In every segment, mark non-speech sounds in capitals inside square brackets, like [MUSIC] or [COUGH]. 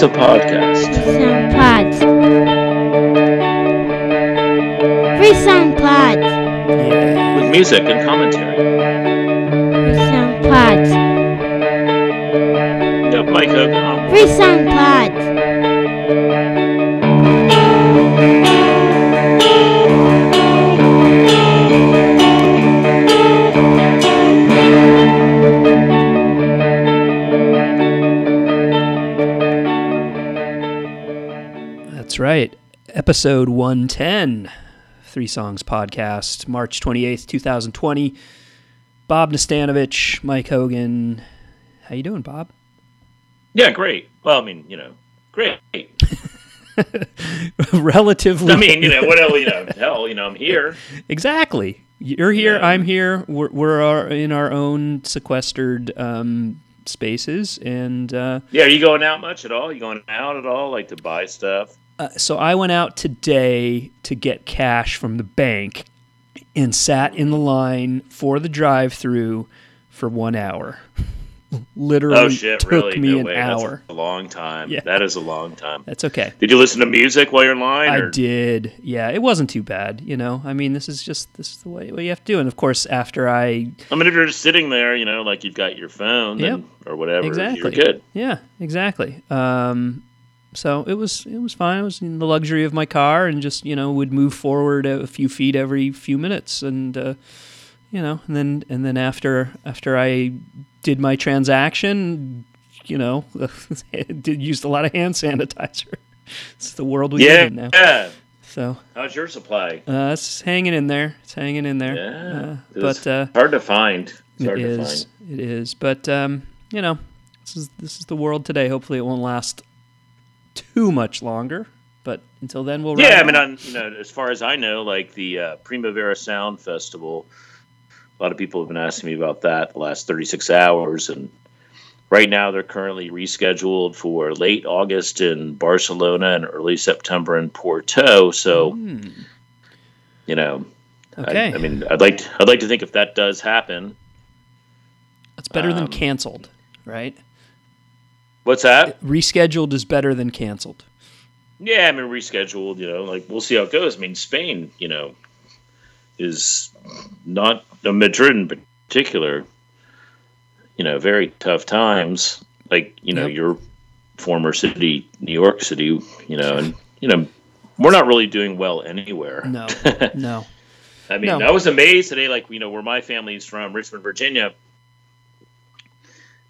What's the podcast? Sound pods. Free sound pods. Yeah. With music and commentary. Free sound pods. Yep, Mike Hogan. on- Free sound pods. Episode 110, Three Songs Podcast, March 28th, 2020. Bob Nastanovich, Mike Hogan. How you doing, Bob? Yeah, great. Well, I mean, you know, great. [LAUGHS] [LAUGHS] Relatively. I mean, you know, what else, you know, hell, you know, I'm here. [LAUGHS] exactly. You're here. Yeah. I'm here. We're, we're our, in our own sequestered um, spaces, and uh, Yeah, are you going out much at all? You going out at all, like to buy stuff? Uh, so I went out today to get cash from the bank and sat in the line for the drive-through for one hour. Literally Oh shit, took really? me no an way. hour. That's a long time. Yeah. That is a long time. That's okay. Did you listen to music while you're in line? I or? did. Yeah, it wasn't too bad. You know, I mean, this is just this is the way what you have to do. And of course, after I I mean, if you're just sitting there, you know, like you've got your phone Yep. then, or whatever, exactly you're good. Yeah, exactly. Um, so it was it was fine. I was in the luxury of my car and just you know would move forward a few feet every few minutes and uh, you know and then and then after after I did my transaction, you know, [LAUGHS] did used a lot of hand sanitizer. It's the world we Yeah, live in now. yeah. So How's your supply? uh, it's hanging in there. It's hanging in there. Yeah, Uh, but uh, hard to find. It's it hard to is. find. It is. But um, you know, this is this is the world today. Hopefully, it won't last too much longer. But until then, we'll. Yeah, I mean, on. you know, as far as I know, like the uh, Primavera Sound Festival, a lot of people have been asking me about that the last 36 hours, and right now they're currently rescheduled for late August in Barcelona and early September in Porto. So, Hmm, you know, okay, I, mean, I'd like I'd like to think if that does happen, it's better than um, canceled, right? What's that? Rescheduled is better than canceled. Yeah, I mean, rescheduled. You know, like we'll see how it goes. I mean, Spain, you know, is not Madrid in particular. You know, very tough times. Like you know, Yep. your former city, New York City. You know, and you know, we're not really doing well anywhere. No, [LAUGHS] no. I mean, No. I was amazed today. Like you know, where my family's from, Richmond, Virginia.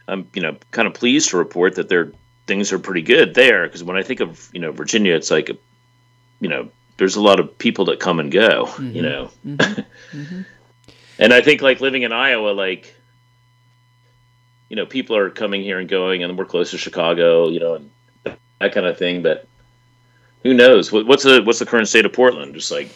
I'm you know kind of pleased to report that their things are pretty good there because when I think of you know Virginia, it's like you know there's a lot of people that come and go. You Mhm. know, Mhm. [LAUGHS] Mhm. and I think like living in Iowa, like you know people are coming here and going, and we're close to Chicago, you know, and that kind of thing. But who knows? What, what's the what's the current state of Portland? Just like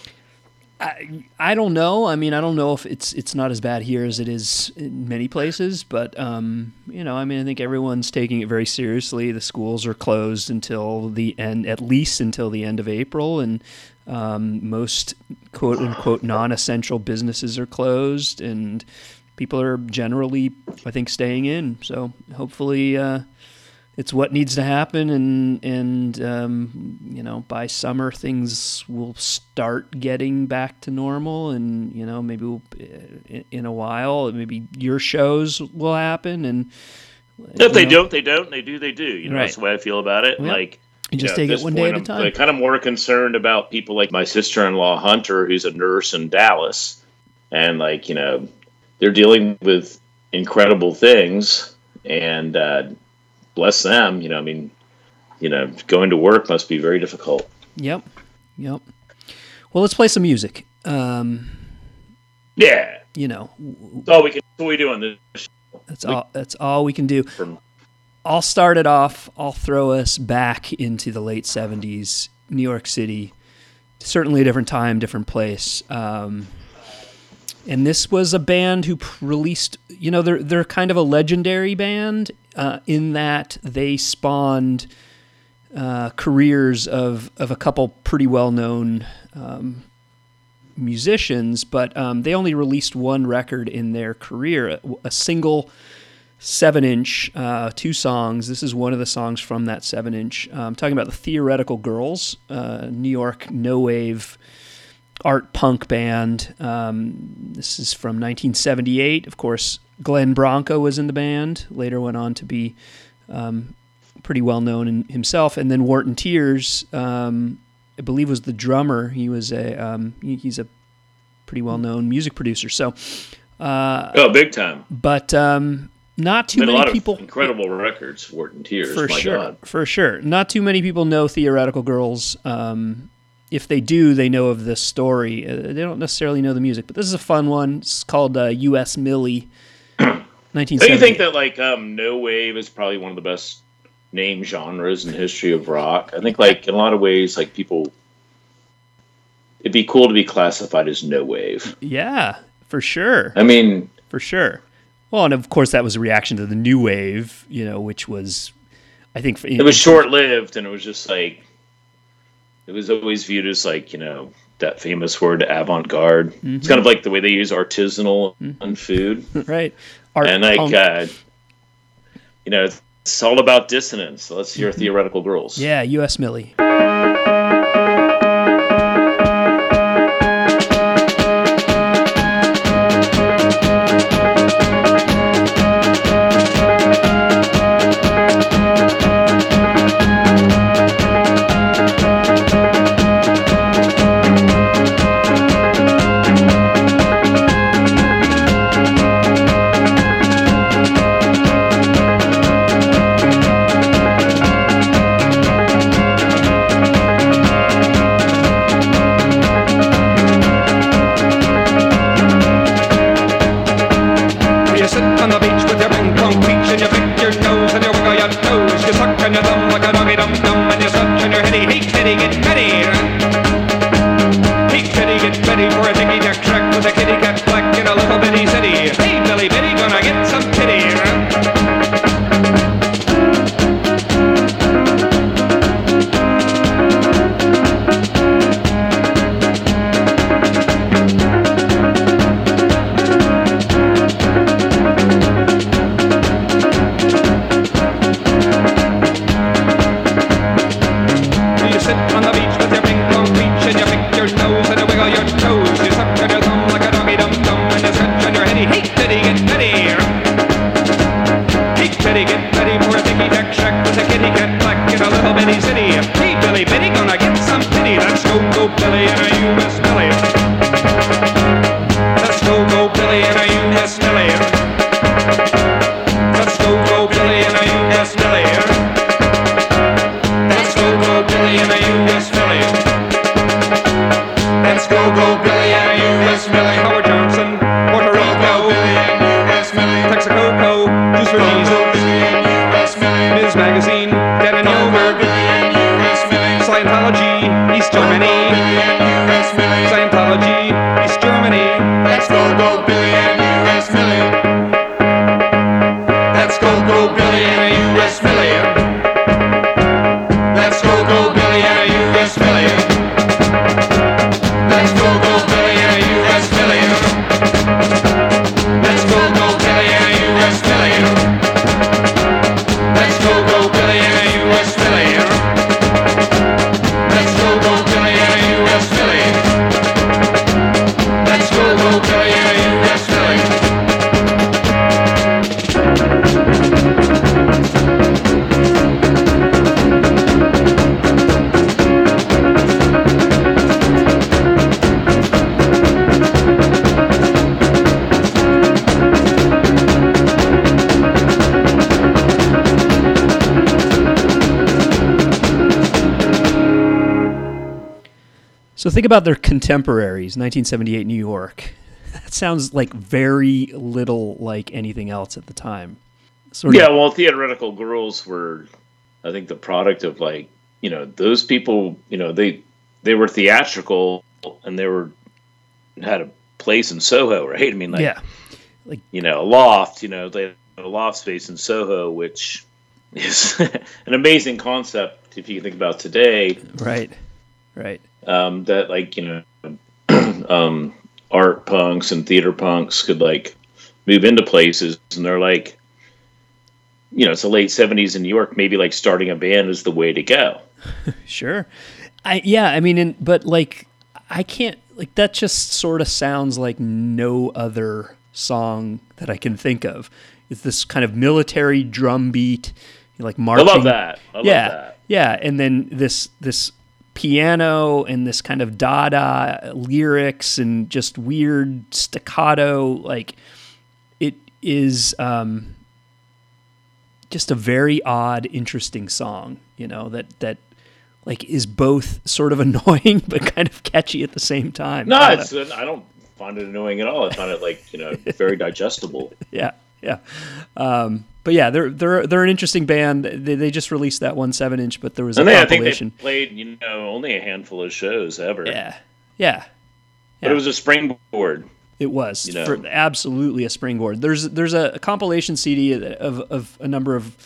I, don't know. I mean, I don't know if it's it's not as bad here as it is in many places, but um, you know, I mean, I think everyone's taking it very seriously. The schools are closed until the end, at least until the end of April, and um, most quote unquote non-essential businesses are closed, and people are generally, I think, staying in. So hopefully. Uh, it's what needs to happen, and and um, you know by summer things will start getting back to normal, and you know maybe we'll, in, a while maybe your shows will happen, and if they know, don't, they don't. They do, they do. You know, Right. that's the way I feel about it. Yep. Like you just know, take it one day at point, a I'm, time. like, kind of more concerned about people like my sister-in-law Hunter, who's a nurse in Dallas, and like you know, they're dealing with incredible things, and uh, bless them. You know, I mean, you know, going to work must be very difficult. Yep, yep. Well, let's play some music. Um, Yeah, you know, that's all we can. What we do on this. that's We- all. That's all we can do. From I'll start it off. I'll throw us back into the late 70s, New York City. Certainly a different time, different place. Um, and this was a band who released, you know, they're, they're kind of a legendary band uh, in that they spawned uh, careers of, of a couple pretty well known um, musicians, but um, they only released one record in their career, a, a single seven inch, uh, two songs. This is one of the songs from that seven inch. I'm talking about the Theoretical Girls, uh, New York no wave art punk band. Um, this is from 1978. Of course, Glenn Branca was in the band. Later went on to be um, pretty well known in himself. And then Wharton Tiers, um, I believe, was the drummer. He was a um, he's a pretty well known music producer. So, uh, Oh, big time. but um, not too many people. incredible records. Wharton Tiers. for sure, God. for sure. Not too many people know Theoretical Girls. Um, if they do, they know of the story. Uh, they don't necessarily know the music, but this is a fun one. It's called uh, U.S. Millie. [CLEARS THROAT] Don't you think that like um, no wave is probably one of the best name genres in the history of rock? I think like in a lot of ways, like people, it'd be cool to be classified as no wave. Yeah, for sure, I mean, for sure. Well, and of course that was a reaction to the new wave, you know, which was, I think, it was short lived, and it was just like it was always viewed as like you know that famous word avant garde. Mm-hmm. It's kind of like the way they use artisanal mm-hmm. on food, [LAUGHS] right. Art and like punk. uh, you know. It's all about dissonance. So let's hear mm-hmm. theoretical girls. yeah, U.S. Millie. Think about their contemporaries, 1978 New York. [LAUGHS] That sounds like very little like anything else at the time. Sort of, Yeah, well, theoretical girls were, I think, the product of like you know those people. You know they they were theatrical and they were had a place in Soho, right? I mean, like yeah, like you know, a loft. You know, they had a loft space in Soho, which [LAUGHS] is an amazing concept if you think about today. right, right. Um, that like you know, [CLEARS THROAT] um, art punks and theater punks could like move into places, and they're like you know, it's the late '70s in New York. Maybe like starting a band is the way to go. [LAUGHS] Sure. I yeah, I mean, in, but like, I can't like that. Just sort of sounds like no other song that I can think of. It's this kind of military drum beat, like marching. I love that. I love yeah, that. yeah, and then this this piano and this kind of Dada lyrics and just weird staccato. Like it is um, just a very odd, interesting song. You know that that like is both sort of [LAUGHS] annoying but kind of catchy at the same time. No, I don't it's I don't find it annoying at all. I find it like you know very digestible. [LAUGHS] yeah, yeah. Um, but yeah, they're they're they're an interesting band. They, they just released that one seven inch, but there was a And they, I think they compilation. played you know only a handful of shows ever. yeah, yeah. But it was a springboard. It was You know. absolutely a springboard. There's there's a, compilation CD of of a number of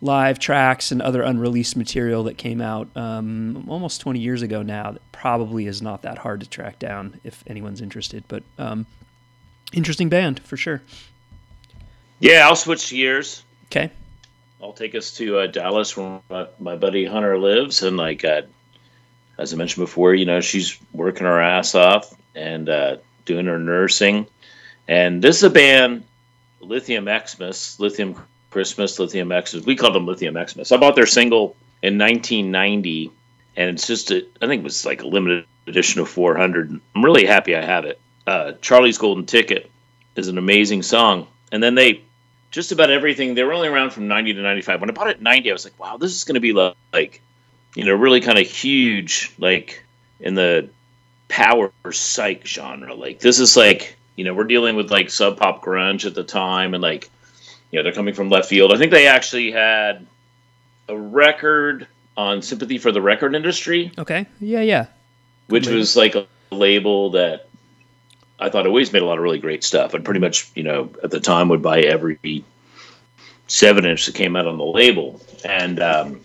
live tracks and other unreleased material that came out um, almost 20 years ago now. That probably is not that hard to track down if anyone's interested. But um, interesting band for sure. Yeah, I'll switch gears. Okay. I'll take us to uh, Dallas, where my, my buddy Hunter lives, and like uh, as I mentioned before, you know she's working her ass off and uh, doing her nursing. And this is a band, Lithium Xmas, Lithium Christmas, Lithium Xmas. We called them Lithium Xmas. I bought their single in 1990, and it's just a, I think it was like a limited edition of 400. I'm really happy I have it. Uh, Charlie's Golden Ticket is an amazing song, and then they just about everything. They were only around from 90 to 95. When I bought it in 90, I was like, wow, this is going to be like, like, you know, really kind of huge, like in the power psych genre. Like, this is like, you know, we're dealing with like sub pop grunge at the time, and like, you know, they're coming from left field. I think they actually had a record on Sympathy for the Record Industry, Okay. Yeah. Yeah. which was like a label that I thought it always made a lot of really great stuff. And pretty much, you know, at the time would buy every seven inch that came out on the label. And um,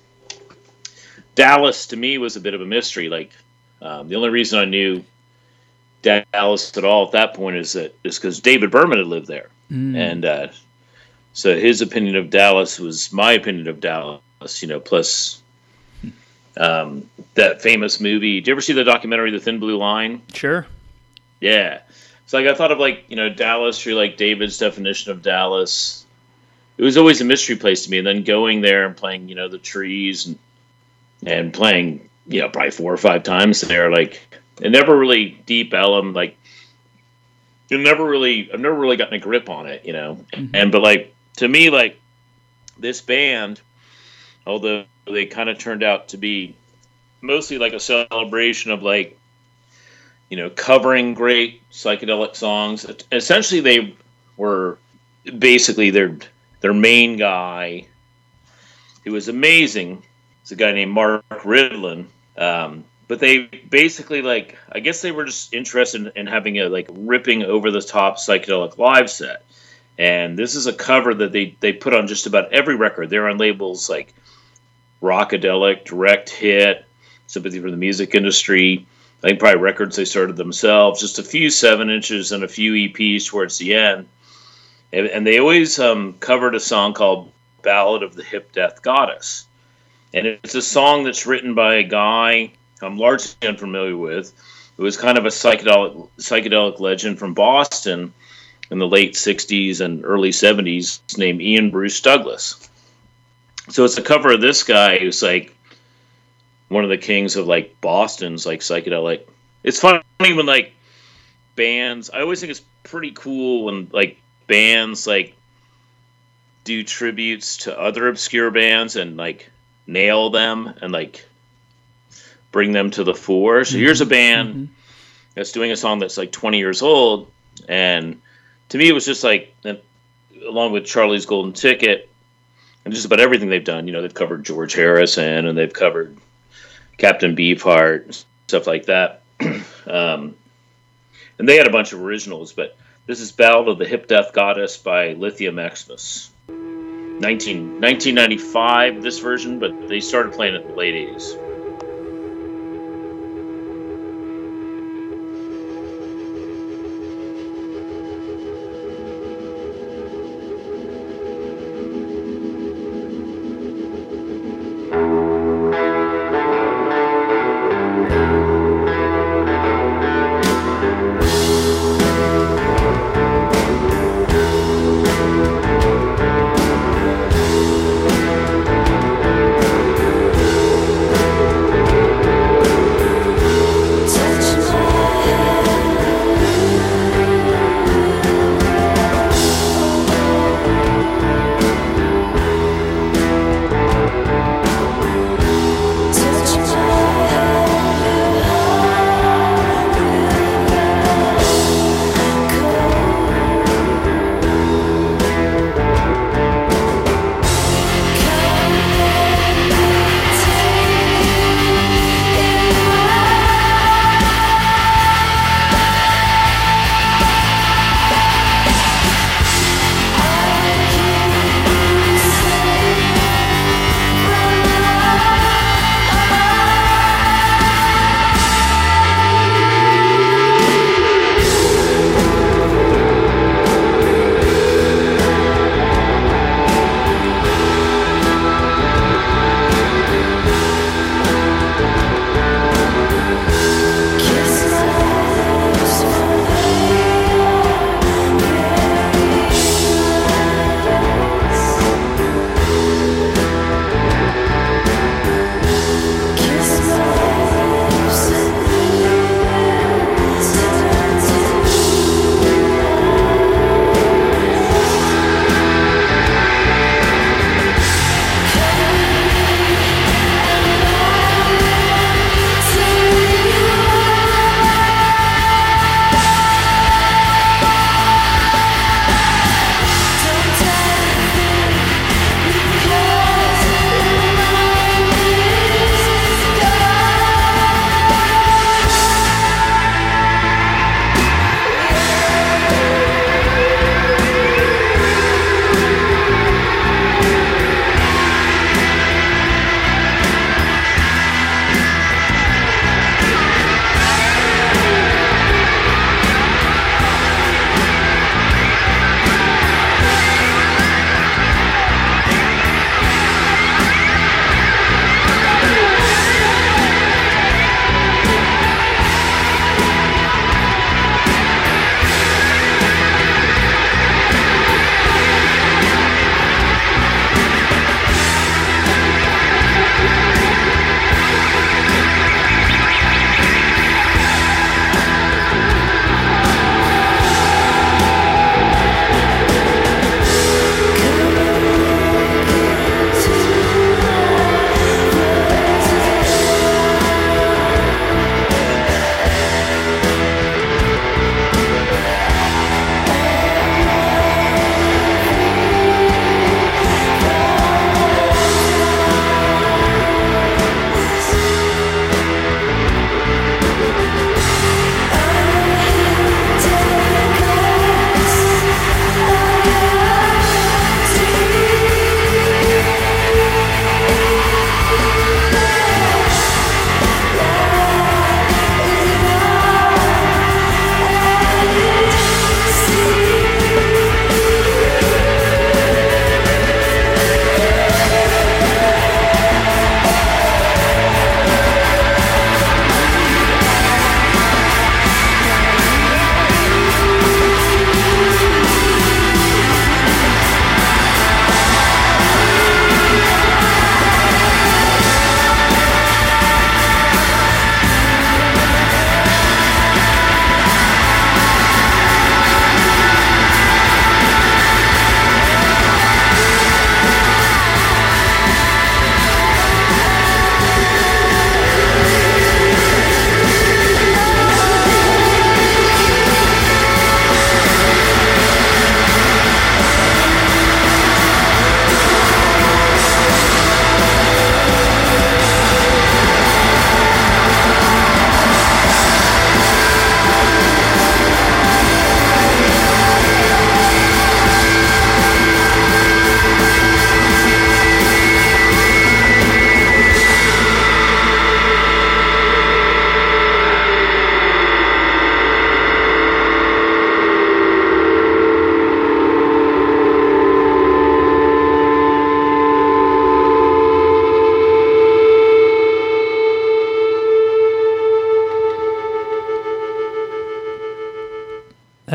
Dallas to me was a bit of a mystery. Like um, the only reason I knew Dallas at all at that point is that is because David Berman had lived there, Mm. and uh, so his opinion of Dallas was my opinion of Dallas. You know, plus. Um, that famous movie. Did you ever see the documentary, The Thin Blue Line? Sure. Yeah. So like I thought of like, you know, Dallas through like David's definition of Dallas. It was always a mystery place to me. And then going there and playing, you know, the trees and and playing, you know, probably four or five times there, like it never really deep Ellum, like it never really I've never really gotten a grip on it, you know. Mm-hmm. And but like to me, like this band, although they kind of turned out to be mostly like a celebration of like you know, covering great psychedelic songs. Essentially, they were basically their their main guy, who was amazing. It's a guy named Mark Ridlen. Um, but they basically like I guess they were just interested in, in having a like ripping over the top psychedelic live set. And this is a cover that they they put on just about every record. They're on labels like Rockadelic, Direct Hit, Sympathy for the Music Industry. I think probably records they started themselves, just a few seven inches and a few EPs towards the end. And, and they always um, covered a song called Ballad of the Hip Death Goddess. And it's a song that's written by a guy I'm largely unfamiliar with, who was kind of a psychedelic, psychedelic legend from Boston in the late 60s and early 70s named Ian Bruce Douglas. So it's a cover of this guy who's like one of the kings of like Boston's like psychedelic. It's funny when like bands. I always think it's pretty cool when like bands like do tributes to other obscure bands and like nail them and like bring them to the fore. So mm-hmm. here's a band mm-hmm. that's doing a song that's like 20 years old, and to me it was just like, along with Charlie's Golden Ticket and just about everything they've done. You know, they've covered George Harrison and they've covered Captain Beefheart, stuff like that. [CLEARS THROAT] um, and they had a bunch of originals, but this is Battle of the Hip Death Goddess by Lithium Xmas. 19, 1995, this version, but they started playing it in the late 80s.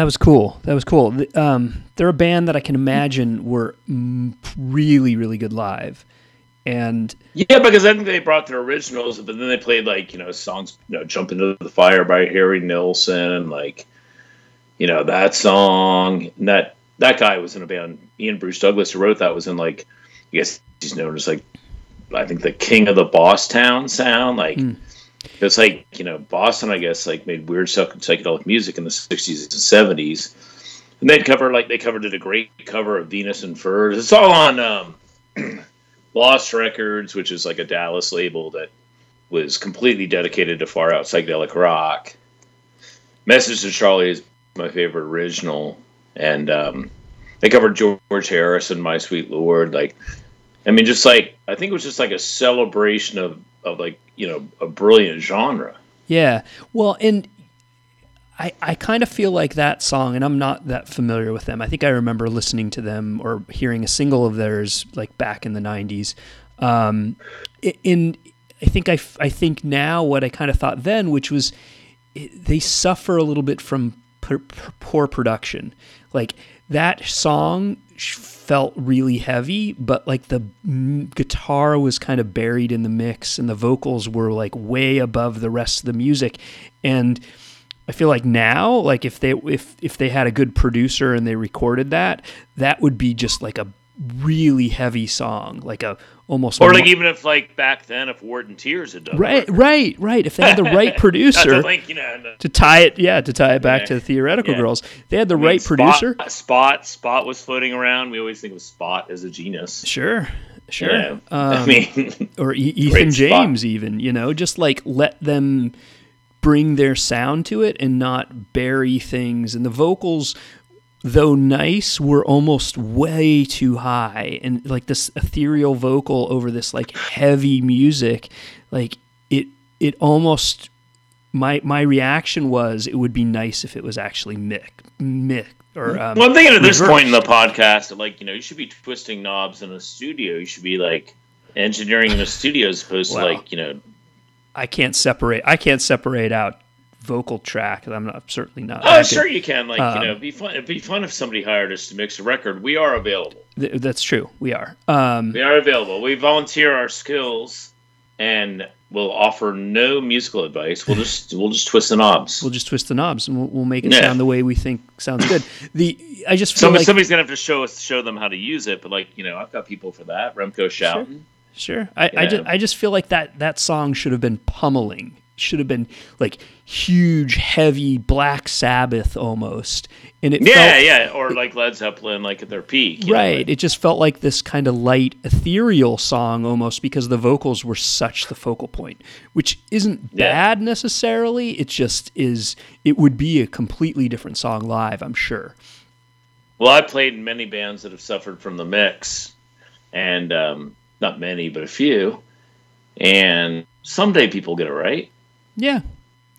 That was cool. That was cool. Um, they're a band that I can imagine were mm, really, really good live, and Yeah, because I think they brought their originals, but then they played like you know songs, you know, "Jump Into the Fire" by Harry Nilsson, like you know that song. And that that guy was in a band. Ian Bruce Douglas, who wrote that, was in like I guess he's known as like I think the king of the Bosstown sound. Like it's like you know Boston, I guess, like made weird psych- psychedelic music in the '60s and '70s. And they'd cover like they covered it a great cover of Venus and Furs. It's all on um, [CLEARS THROAT] Lost Records, which is like a Dallas label that was completely dedicated to far out psychedelic rock. Message to Charlie is my favorite original, and um, they covered George Harrison, My Sweet Lord. Like, I mean, just like I think it was just like a celebration of of like you know a brilliant genre. Yeah. Well, and I I kind of feel like that song, and I'm not that familiar with them. I think I remember listening to them or hearing a single of theirs like back in the '90s. Um, in I think I, I think now what I kind of thought then, which was they suffer a little bit from poor production. Like that song felt really heavy, but like the guitar was kind of buried in the mix, and the vocals were like way above the rest of the music. And I feel like now, like if they if if they had a good producer and they recorded that, that would be just like a really heavy song, like a almost Or like mo- even if like back then, if Wharton Tiers had done right, it. right, right. Right. If they had the right [LAUGHS] [LAUGHS] producer like you know. to tie it, yeah, to tie it back Yeah. to the theoretical Yeah. girls, they had the I mean, right Spot- producer. Spot, Spot was floating around. We always think of Spot as a genius. Sure, sure. Yeah. [LAUGHS] I Um, mean, or e- Ethan Great spot. James, even you know, just like let them bring their sound to it and not bury things. And the vocals, though nice, were almost way too high, and like this ethereal vocal over this like heavy music, like it it almost. My my reaction was it would be nice if it was actually Mick Mick or um, well, I'm thinking at this point in the podcast, like you know, you should be twisting knobs in a studio. You should be like engineering in a studio as opposed Wow. to like you know. I can't separate. I can't separate out vocal track. I'm not certainly not. Oh, sure you can. Like Um, you know, it'd be fun. It'd be fun if somebody hired us to mix a record. We are available. Th- that's true. We are. Um, We are available. We volunteer our skills, and we'll offer no musical advice. We'll just [LAUGHS] we'll just twist the knobs. we'll just twist the knobs and we'll, we'll make it Yeah. sound the way we think sounds good. The I just feel Somebody, like somebody's gonna have to show us show them how to use it. But like you know, I've got people for that. Remco shouting. sure. I, I Yeah. just I just feel like that that song should have been pummeling. Should have been like huge, heavy Black Sabbath almost, and it Yeah, felt, yeah, or like Led Zeppelin, like at their peak. you know, Right. like- It just felt like this kind of light, ethereal song almost because the vocals were such the focal point, which isn't Yeah. bad necessarily. It just is, it would be a completely different song live, I'm sure. Well, I played in many bands that have suffered from the mix, and um, not many, but a few. And someday people get it right. Yeah.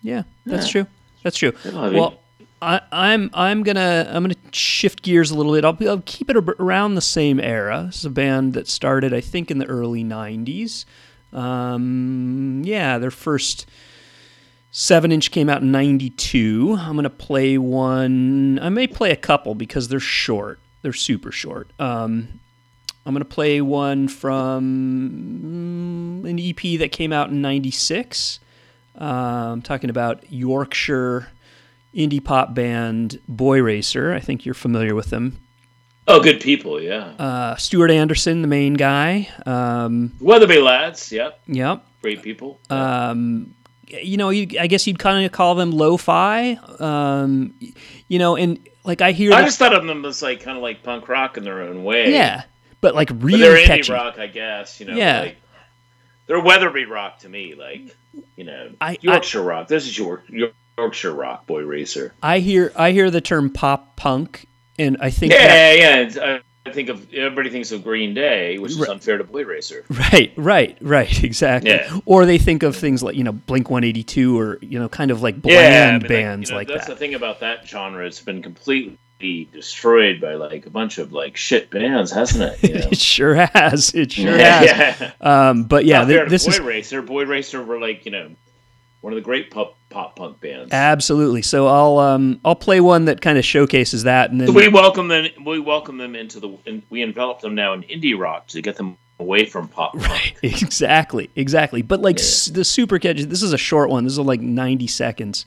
Yeah. That's Yeah. true. That's true. Well, I, I'm I'm gonna I'm gonna shift gears a little bit. I'll, be- I'll keep it around the same era. This is a band that started, I think, in the early '90s. Um, yeah, their first seven inch came out in '92. I'm gonna play one. I may play a couple because they're short. They're super short. Um, I'm gonna play one from mm, an EP that came out in '96. I'm talking about Yorkshire indie pop band Boy Racer. I think you're familiar with them. Oh, good people, yeah. Uh, Stuart Anderson, the main guy. Um, Wetherby lads, yep, yep. great people. Um, you know, you, I guess you'd kind of call them lo-fi. Um, you know, and like I hear, I just thought of them as like kind of like punk rock in their own way. yeah, but like but really they're indie rock, I guess. You know, Yeah. like they're Wetherby rock to me. Like you know, I- Yorkshire rock. This is York, Yorkshire rock, Boy Racer. I hear, I hear the term pop punk, and I think Yeah, that- yeah. I, I think of everybody thinks of Green Day, which is Right. unfair to Boy Racer. Right, right, right, [LAUGHS] exactly. Yeah. Or they think of things like you know Blink One Eighty Two, or you know, kind of like bland yeah, I mean, like, bands you know, like that's that. the thing about that genre. It's been completely destroyed by like a bunch of like shit bands, hasn't it? You [LAUGHS] know? It sure has. It sure yeah, has. yeah. Um, but yeah, th- this Boy is Racer. Boy Racer were like you know one of the great pop pop punk bands. Absolutely. So I'll um I'll play one that kind of showcases that, and then So we welcome them. We welcome them into the. In, we envelop them now in indie rock to get them away from pop punk. [LAUGHS] exactly, exactly. But like s- the super catchy. This is a short one. This is like ninety seconds.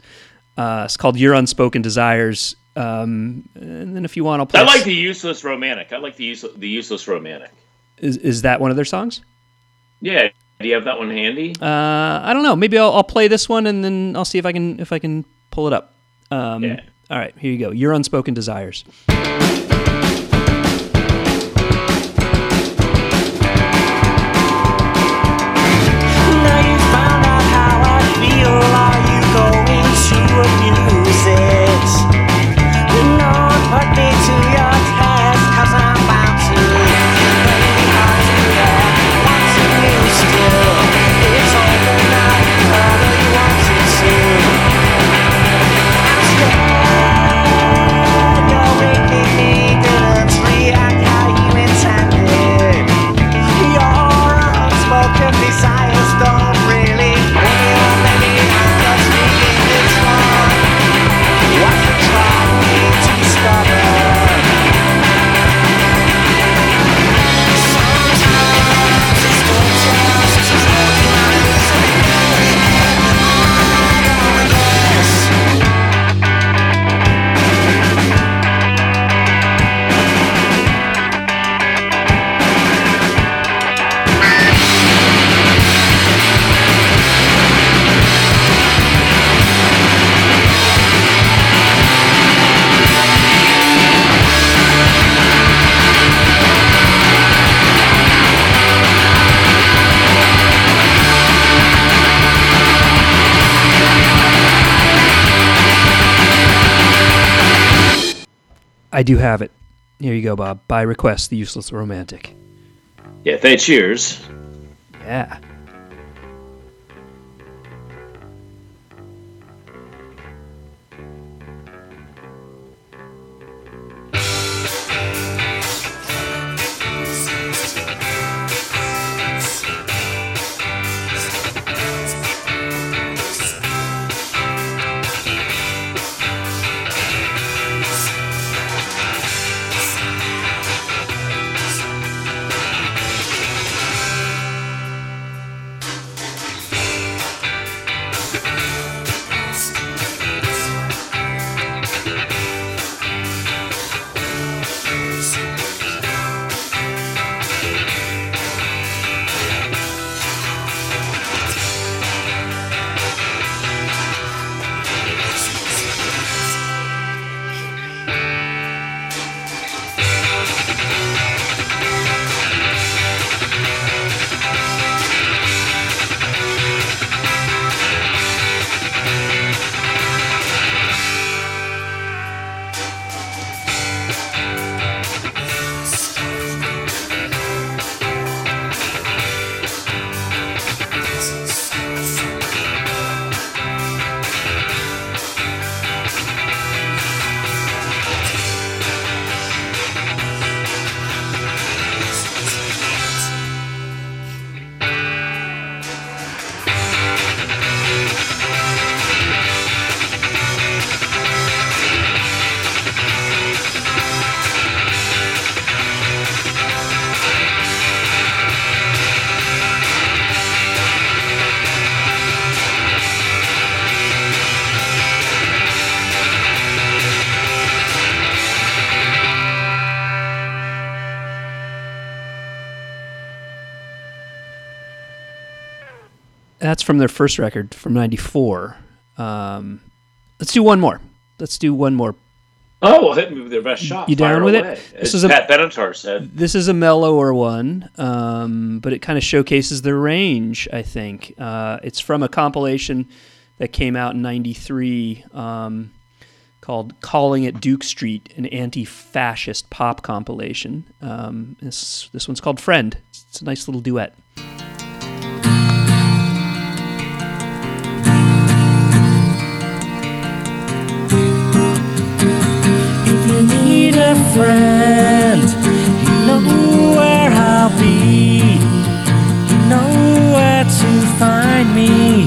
Uh, it's called Your Unspoken Desires. Um, and then if you want, I'll play. I like the useless romantic. I like the use, the useless romantic. Is, is that one of their songs? Yeah. Do you have that one handy? Uh, I don't know. Maybe I'll, I'll play this one and then I'll see if I can if I can pull it up. Um, Yeah. All right, here you go. Your unspoken desires. Now you No, put me to I do have it. Here you go, Bob. By request, the useless romantic. Yeah. Thanks. Cheers. Yeah. From their first record from '94. Um, let's do one more. Let's do one more. Oh, well, hit me with their best shot. You down with it? This As is a- Pat Benatar said. This is a mellower one, um, but it kind of showcases their range. I think uh, it's from a compilation that came out in '93 um, called "Calling It Duke Street," an anti-fascist pop compilation. Um, this this one's called "Friend." It's a nice little duet. friend. You know where I'll be. You know where to find me.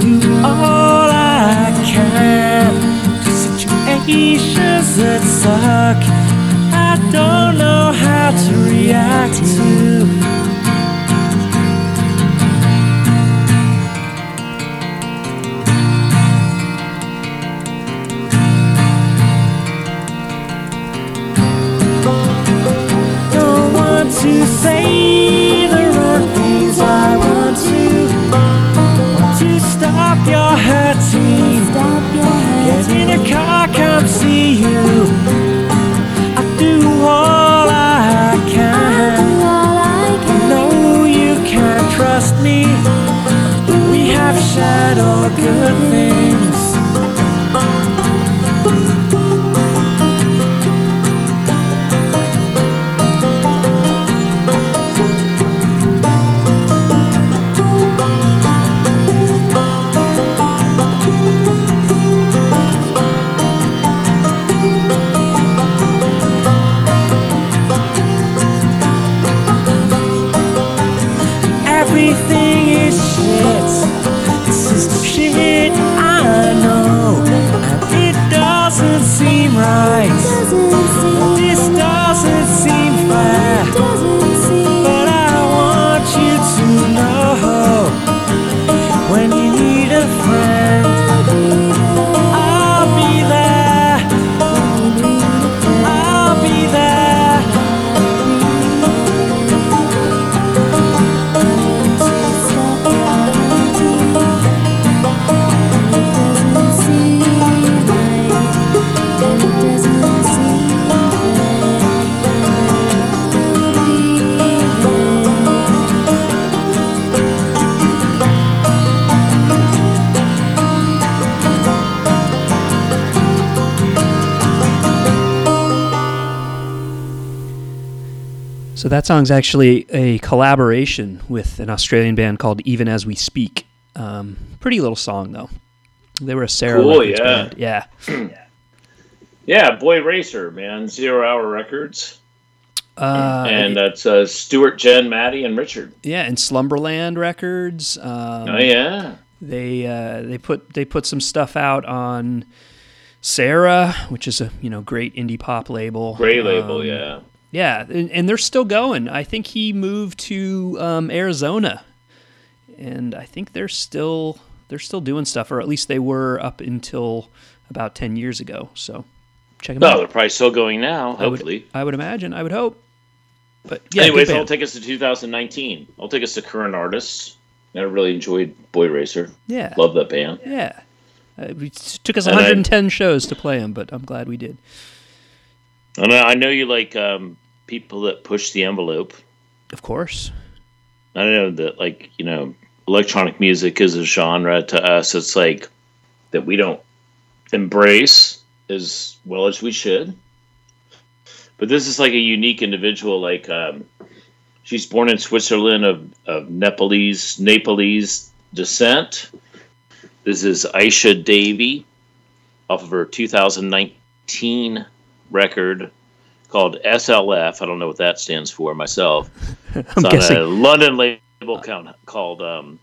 Do all I can. The situations that suck. I don't know how to react to. So that song's actually a collaboration with an Australian band called Even As We Speak. Um, pretty little song though. They were a Sarah Cool, Records yeah. band. Yeah. Yeah, Boy Racer, man. Zero Hour Records. Uh, and that's uh, Stuart, Jen, Maddie, and Richard. yeah, and Slumberland Records. Um, oh, yeah. They uh, they put they put some stuff out on Sarah, which is a you know great indie pop label. Great label, Um, yeah. Yeah, and, and they're still going. I think he moved to um, Arizona, and I think they're still they're still doing stuff, or at least they were up until about ten years ago. So check them No, out. they're probably still going now, I would- hopefully. I would imagine. I would hope. But yeah, Anyways, I'll take us to 2019. I'll take us to current artists. I really enjoyed Boy Racer. yeah, Love that band. yeah. Uh, it took us And I- 110 shows to play them, but I'm glad we did. And I know you like um, people that push the envelope. Of course. I know that, like, you know, electronic music is a genre to us. It's like that we don't embrace as well as we should. But this is like a unique individual. Like, um, she's born in Switzerland of, of Nepalese Nepalese descent. This is Aisha Devi off of her 2019 record called SLF. I don't know what that stands for myself. [LAUGHS] I'm It's on guessing. a London label count, called um,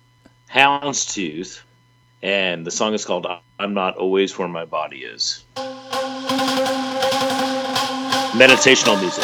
Houndstooth, and the song is called "I'm Not Always Where My Body Is." Meditational music.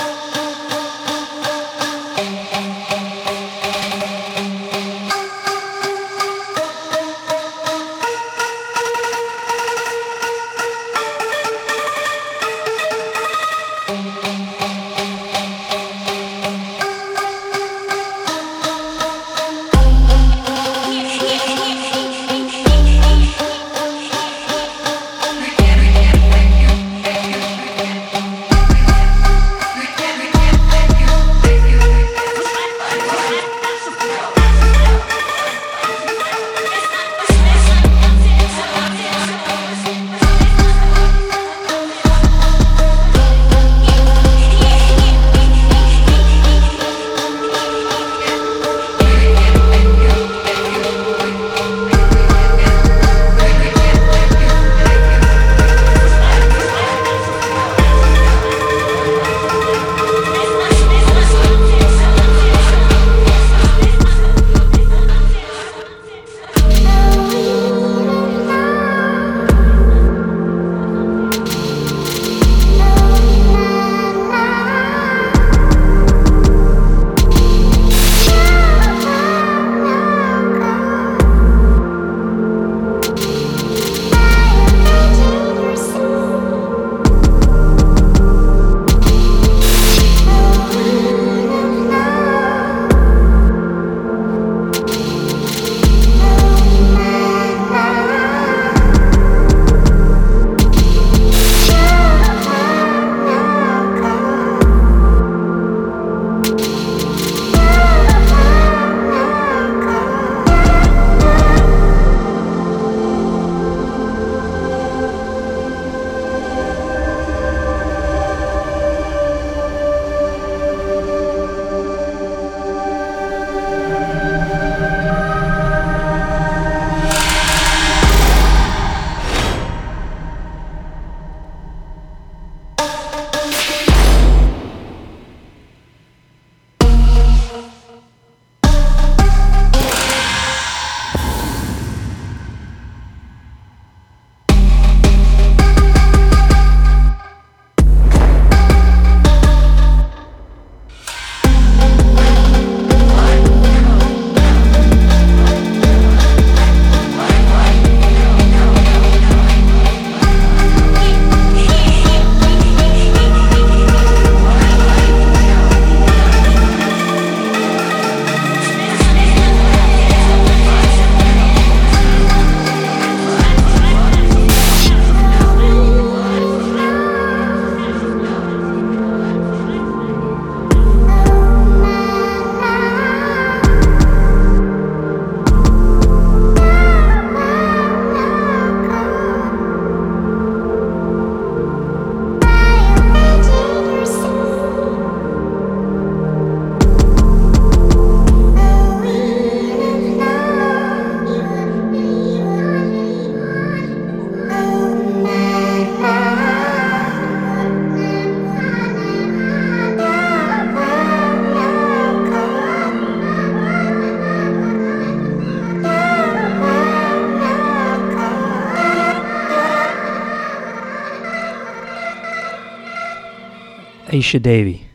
Aisha Devi.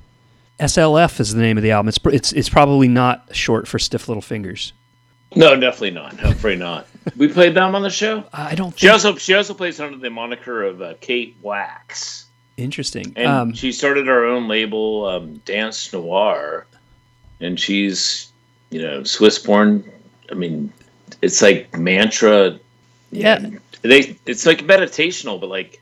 SLF is the name of the album. It's it's it's probably not short for Stiff Little Fingers. No, definitely not. I'm afraid not. We played them on the show. I don't She also she also plays under the moniker of uh, Kate Wax, Interesting. and Um, she started her own label, um, Danse Noire, and she's you know Swiss born. I mean, it's like mantra. yeah. They it's like meditational, but like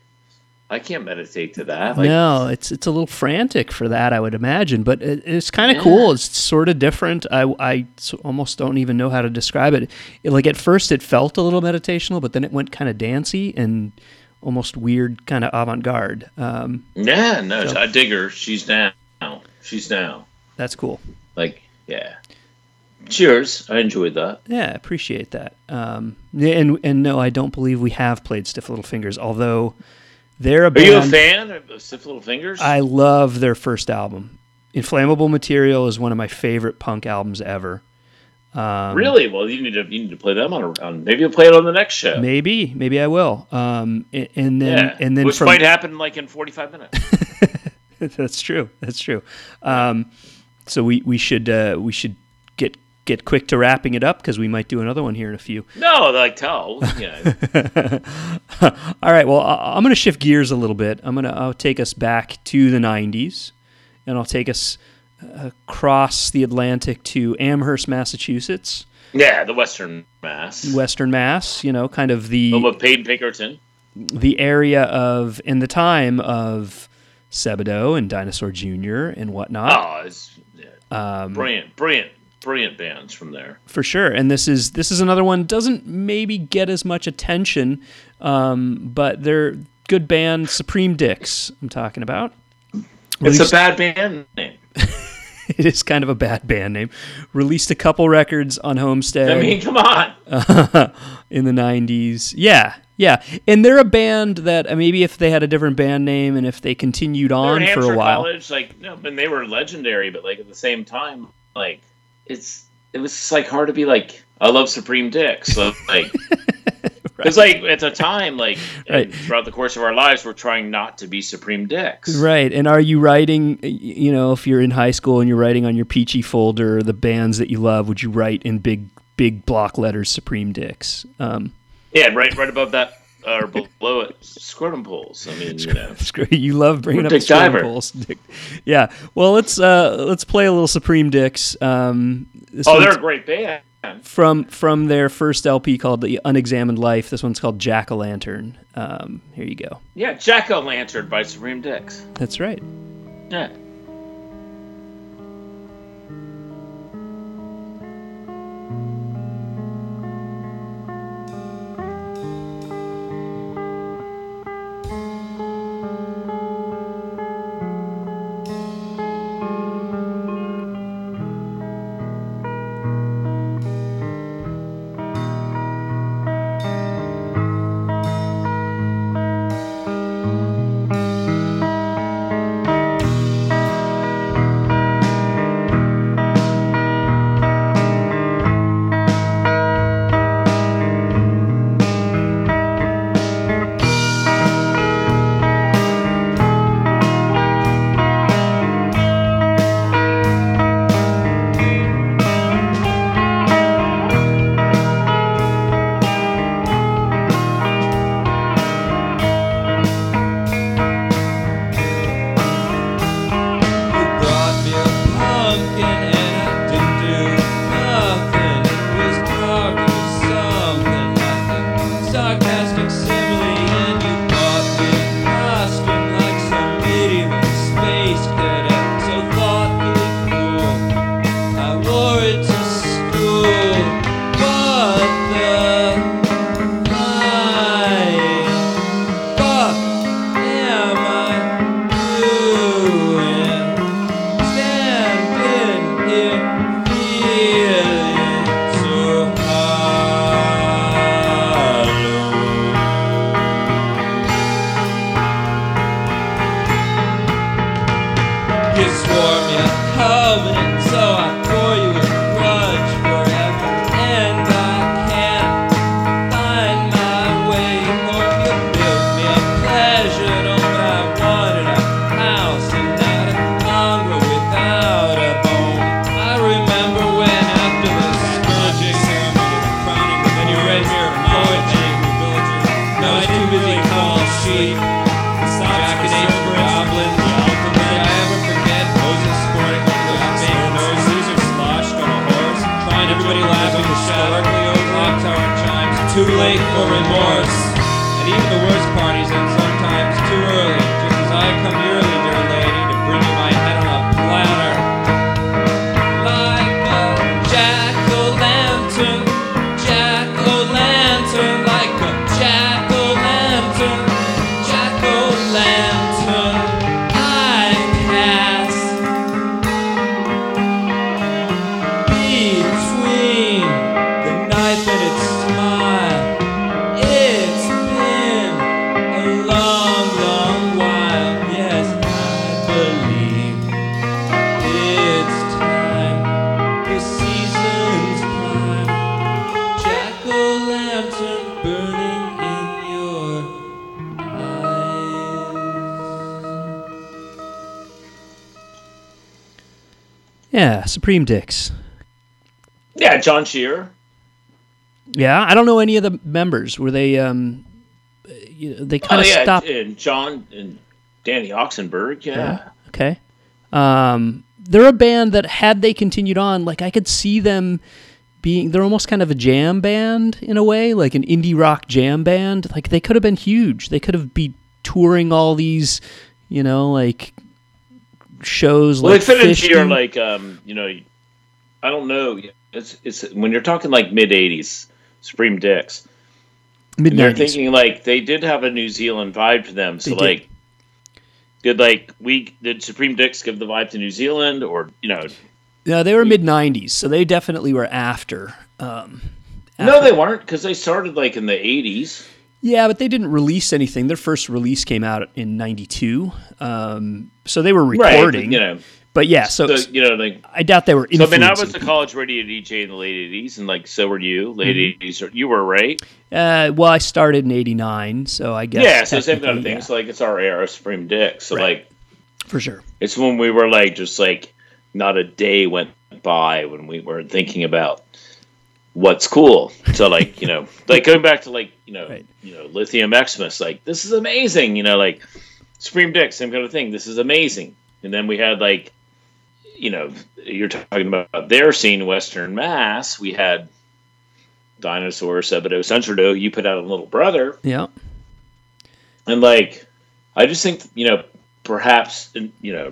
I can't meditate to that. Like, no, it's it's a little frantic for that, I would imagine, but it, it's kind of Yeah. cool. It's sort of different. I, I almost don't even know how to describe it. It- Like at first, it felt a little meditational, but then it went kind of dancey and almost weird, kind of avant garde. Um, Yeah, no, So- I dig her. She's down. She's down. that's cool. Like, yeah. Cheers. I enjoyed that. Yeah, appreciate that. Um, and and no, I don't believe we have played Stiff Little Fingers, although they're a Are band. you a fan of Stiff Little Fingers? I love their first album. Inflammable Material is one of my favorite punk albums ever. Um, really? Well, you need to you need to play them on, a, on maybe you'll play it on the next show. Maybe, maybe I will. Um, a- and then yeah, and then which from might happen like in forty five minutes. [LAUGHS] that's true. That's true. Um, so we we should uh, we should get get quick to wrapping it up because we might do another one here in a few. no, like tell. Yeah. [LAUGHS] All right. Well, I'm going to shift gears a little bit. I'm going to I'll take us back to the 90s, and I'll take us uh, across the Atlantic to Amherst, Massachusetts, yeah, the Western Mass. Western Mass. You know, kind of the Home of Payne Pinkerton. the area of in the time of Sebadoh and Dinosaur Jr. and whatnot. Oh, it's yeah, Um, brilliant, brilliant, brilliant bands from there. for sure. And this is this is another one doesn't maybe get as much attention, um, but they're good band. Supreme Dicks. I'm talking about. It's a bad band name. [LAUGHS] it is kind of a bad band name. Released a couple records on Homestead I mean, come on. [LAUGHS] in the 90s. Yeah, yeah. And they're a band that uh, maybe if they had a different band name and if they continued on for a while. College, like no, but they were legendary. But like at the same time, like it's it was just, like hard to be like I love Supreme Dicks. So, [LAUGHS] like because like at the time, like [LAUGHS] Right. throughout the course of our lives, we're trying not to be Supreme Dicks. Right. And are you writing, you know, if you're in high school and you're writing on your peachy folder the bands that you love, would you write in big, big block letters Supreme Dicks? Um, Yeah, right, right above that or below it, Scrotum Poles. I mean, you know. It's great. You love bringing up the Diver. pulls. [LAUGHS] Dick- Yeah. Well, let's uh, let's play a little Supreme Dicks. Um, Oh, they're a great band. from from their first LP called The Unexamined Life. This one's called Jack o' Lantern. Um, here you go. Yeah, Jack O' Lantern by Supreme Dicks. That's right. Yeah. Dicks. Yeah, Jon Shere. Yeah, I don't know any of the members. Were they? Um, you know, they kind Oh of yeah, stopped. and John and Danny Oxenberg. Yeah. Okay. Um, they're a band that had they continued on, like I could see them being. They're almost kind of a jam band in a way, like an indie rock jam band. Like they could have been huge. They could have be touring all these, you know, like shows. Well, like they fit into your like, um, you know, I don't know. It's it's when you're talking like mid '80s, Supreme Dicks. mid And you're thinking like they did have a New Zealand vibe to them. So like, did like we did Supreme Dicks give the vibe to New Zealand, or you know? No, they were mid nineties, so they definitely were after. Um, No, they weren't because they started like in the '80s. Yeah, but they didn't release anything. Their first release came out in '92, um, so they were Right, recording. but, you know, but yeah, so, so, you know, like I doubt they were. So I mean, I was a college radio DJ in the late '80s, and like so were you, late Mm-hmm. '80s. You were right. Uh, well, I started in '89, so I guess. Yeah, so same kind of thing. So like, it's our era, Supreme Dick. So Right. like, for sure. it's when we were like, just like, not a day went by when we weren't thinking about what's cool. So like, you know, [LAUGHS] like going back to like, you know, Right. you know, Lithium Xmas, like this is amazing. You know, like Supreme Dick, same kind of thing. This is amazing. And then we had like, you know, you're talking about their scene, Western Mass. We had Dinosaur, Sebadoh, Sentridoh. You put out a little brother. Yeah, And like, I just think you know, perhaps you know,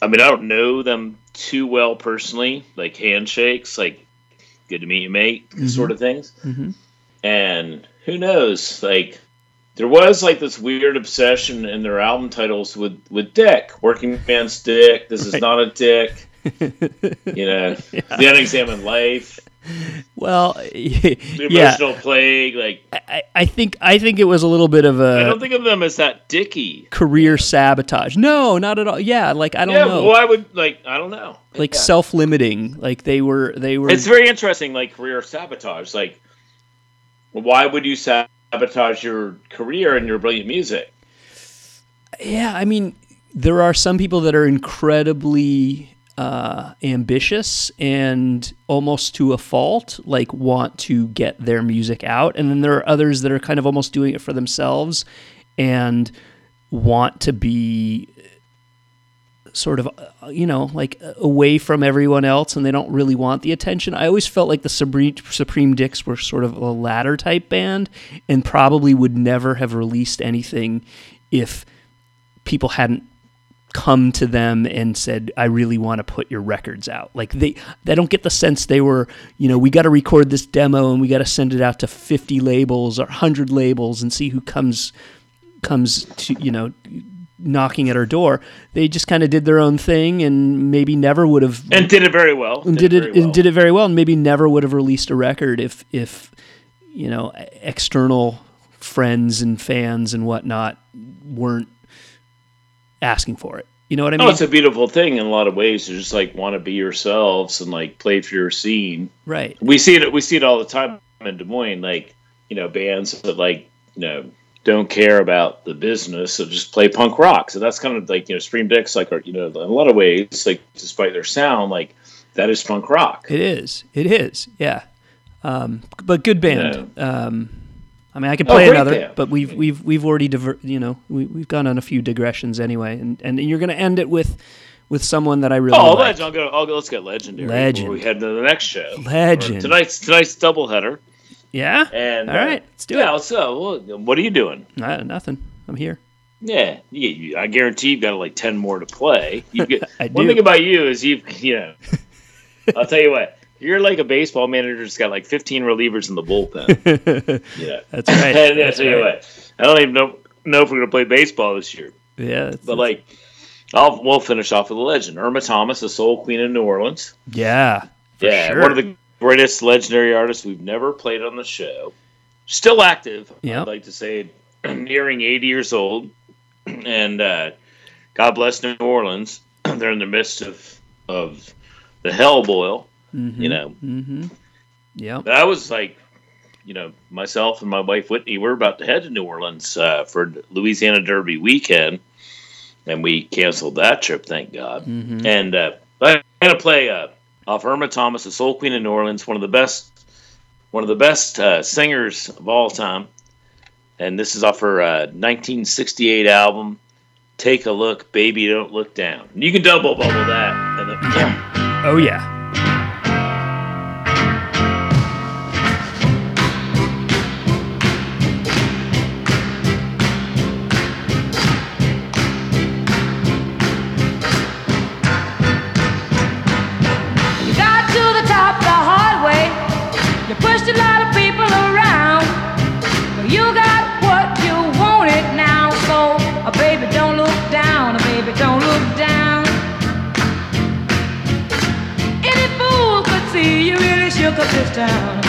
I mean, I don't know them too well personally, like handshakes, like good to meet you, mate, sort of things. Mhm. And who knows, like. There was like this weird obsession in their album titles with with Dick, Working Man's Dick. This is Right. not a Dick. [LAUGHS] You know, the unexamined life, well, [LAUGHS] the yeah. emotional plague. Like, I, I think I think it was a little bit of a i don't think of them as that Dicky. career sabotage. No, not at all. Yeah, like I don't Yeah, know, well, I would like. I don't know. like Yeah. self-limiting. Like they were, they were. It's very interesting, like career sabotage. Like, why would you sabotage your career and your brilliant music? Yeah, I mean, there are some people that are incredibly uh, ambitious and almost to a fault, like want to get their music out, and then there are others that are kind of almost doing it for themselves and want to be sort of uh, you know like away from everyone else and they don't really want the attention. I always felt like the supreme, supreme dicks were sort of a ladder type band and probably would never have released anything if people hadn't come to them and said i really want to put your records out. Like they they don't get the sense they were you know we got to record this demo and we got to send it out to 50 labels or 100 labels and see who comes comes to you know knocking at our door they just kind of did their own thing and maybe never would have And did it very well. and did it very well. and did it very well and maybe never would have released a record if if you know external friends and fans and whatnot weren't asking for it You know what I No, mean? it's a beautiful thing in a lot of ways to just like want to be yourselves and like play for your scene. right. We see it. We see it all the time in Des Moines. Like you know, bands that like you know don't care about the business, so just play punk rock. So that's kind of like you know, Scream Dicks, like are, you know, in a lot of ways, like despite their sound, like that is punk rock. It is. It is. Yeah. Um, but good band. Um, I mean, I could Oh, play great another, band. but we've we've we've already diver- you know we we've gone on a few digressions anyway, and and you're going to end it with with someone that I really Oh, like. legend! I'll go. I'll go. Let's get legendary. Legend. We head to the next show. Legend. Or Tonight's tonight's doubleheader. Yeah. And All right, let's do yeah, it. let's go. Well, what are you doing? Uh, nothing. I'm here. Yeah, you, you, I guarantee you've got like ten more to play. You get, [LAUGHS] I one do. thing about you is you've you know, [LAUGHS] I'll tell you what. You're like a baseball manager that's got like 15 relievers in the bullpen. [LAUGHS] yeah, That's right. and I'll That's you right. what. I don't even know know if we're gonna play baseball this year. Yeah. But like, I'll we'll finish off with a legend. Irma Thomas, the Soul Queen of New Orleans. yeah. yeah, sure. one of the greatest legendary artist we've never played on the show. Still active. Yep. I'd like to say, [CLEARS THROAT] nearing 80 years old. [CLEARS THROAT] And uh, God bless New Orleans. [CLEARS THROAT] They're in the midst of of the hell boil. You know, Mm-hmm. Yeah. but I was like, you know, myself and my wife Whitney, we're about to head to New Orleans uh, for Louisiana Derby weekend, and we canceled that trip, thank God. Mm-hmm. And uh, I'm gonna play uh, off Irma Thomas, the Soul Queen of New Orleans, one of the best, one of the best uh, singers of all time. And this is off her uh, 1968 album. Take a look, baby, don't look down. You can double bubble that. And then, yeah. Oh yeah. Look down. Baby, don't look down. Any fool could see you really shook up this town.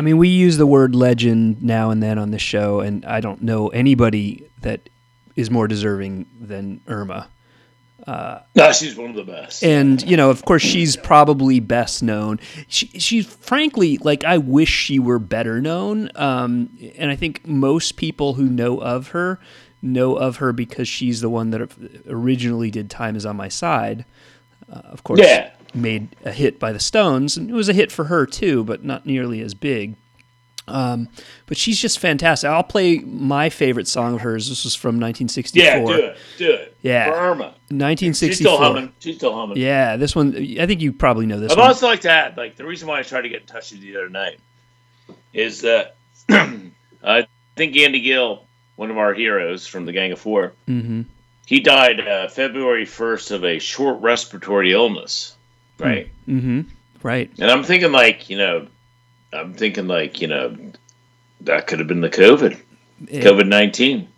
I mean, we use the word legend now and then on the show, and I don't know anybody that is more deserving than Irma. No, she's one of the best. And you know, of course, she's probably best known. She, she's frankly like I wish she were better known. Um, and I think most people who know of her know of her because she's the one that originally did "Time Is on My Side." Uh, of course, Yeah. Made a hit by the Stones, and it was a hit for her too, but not nearly as big. Um, but she's just fantastic. I'll play my favorite song of hers. This was from 1964. yeah, do it, do it. Yeah. for Irma. 1964. She's still humming. She's still humming. Yeah, this one. I think you probably know this I'd one. also like to add, like the reason why I tried to get in touch with you the other night is that [CLEARS THROAT] I think Andy Gill, one of our heroes from the Gang of 4 Mm-hmm. he died uh, February 1st of a short respiratory illness, right? Mm-hmm. Right. And I'm thinking, like, you know, I'm thinking, like, you know, that could have been the COVID, COVID 19.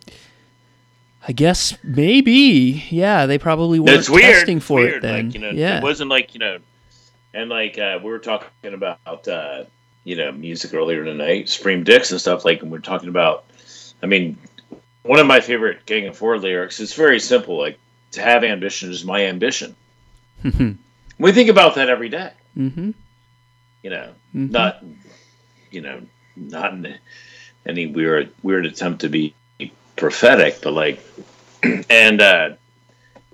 I guess maybe. Yeah, they probably weren't weird. testing for weird. it then. Like, you know, yeah. it wasn't like, you know, and like uh, we were talking about, uh, you know, music earlier tonight, Supreme Dicks and stuff. Like, and we're talking about, I mean, one of my favorite Gang of Four lyrics is very simple. Like, to have ambition is my ambition. [LAUGHS] we think about that every day. mm-hmm. You know, Mhm. not, you know, not in any weird weird attempt to be prophetic, but like, [CLEARS THROAT] and uh,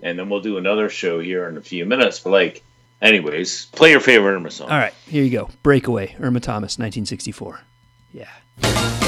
and then we'll do another show here in a few minutes. But like, anyways, play your favorite Irma song. All right, here you go. Breakaway, Irma Thomas, 1964. Yeah.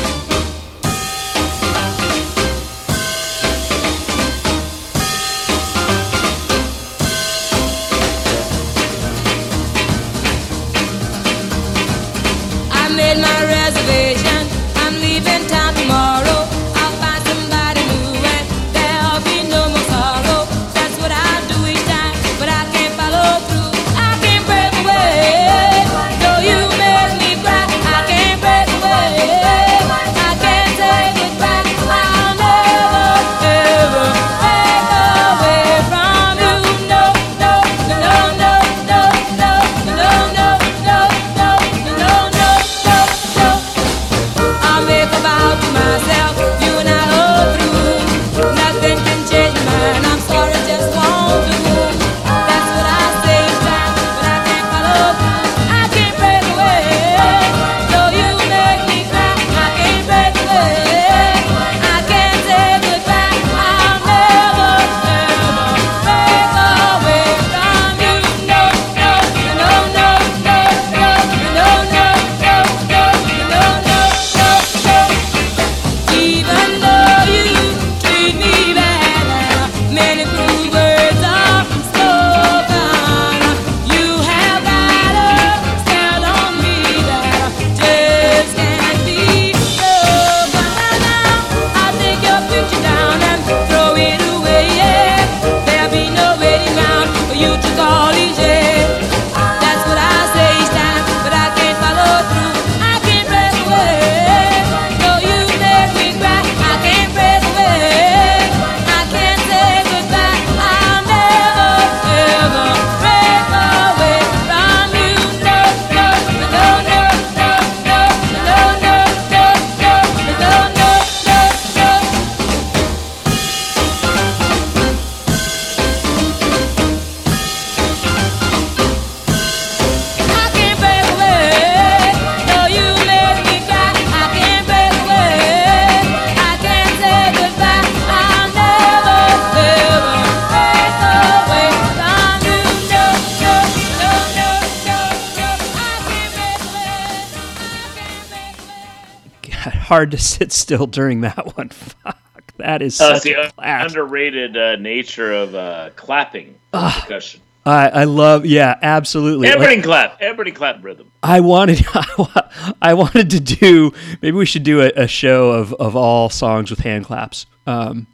Hard to [LAUGHS] sit still during that one. [LAUGHS] Fuck, that is Uh, the underrated uh, nature of uh, clapping percussion. I, I love, yeah, absolutely. Like, Everybody clap. Everybody clap rhythm. I wanted, [LAUGHS] I, I wanted to do. Maybe we should do a, a show of, of all songs with hand claps. Um,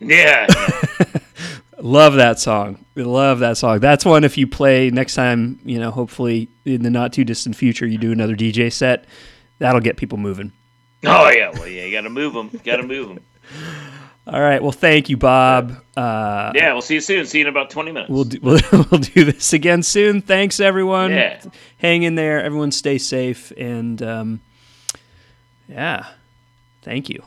Yeah. love that song. Love that song. That's one. If you play next time, you know, hopefully in the not too distant future, you do another DJ set. That'll get people moving. Oh yeah. Well, yeah. You got to move them. Got to move them. [LAUGHS] All right. Well, thank you, Bob. Uh, Yeah. We'll see you soon. See you in about twenty minutes. We'll do, [LAUGHS] we'll, we'll do this again soon. Thanks, everyone. Yeah. Hang in there. Everyone stay safe. And um, yeah, thank you.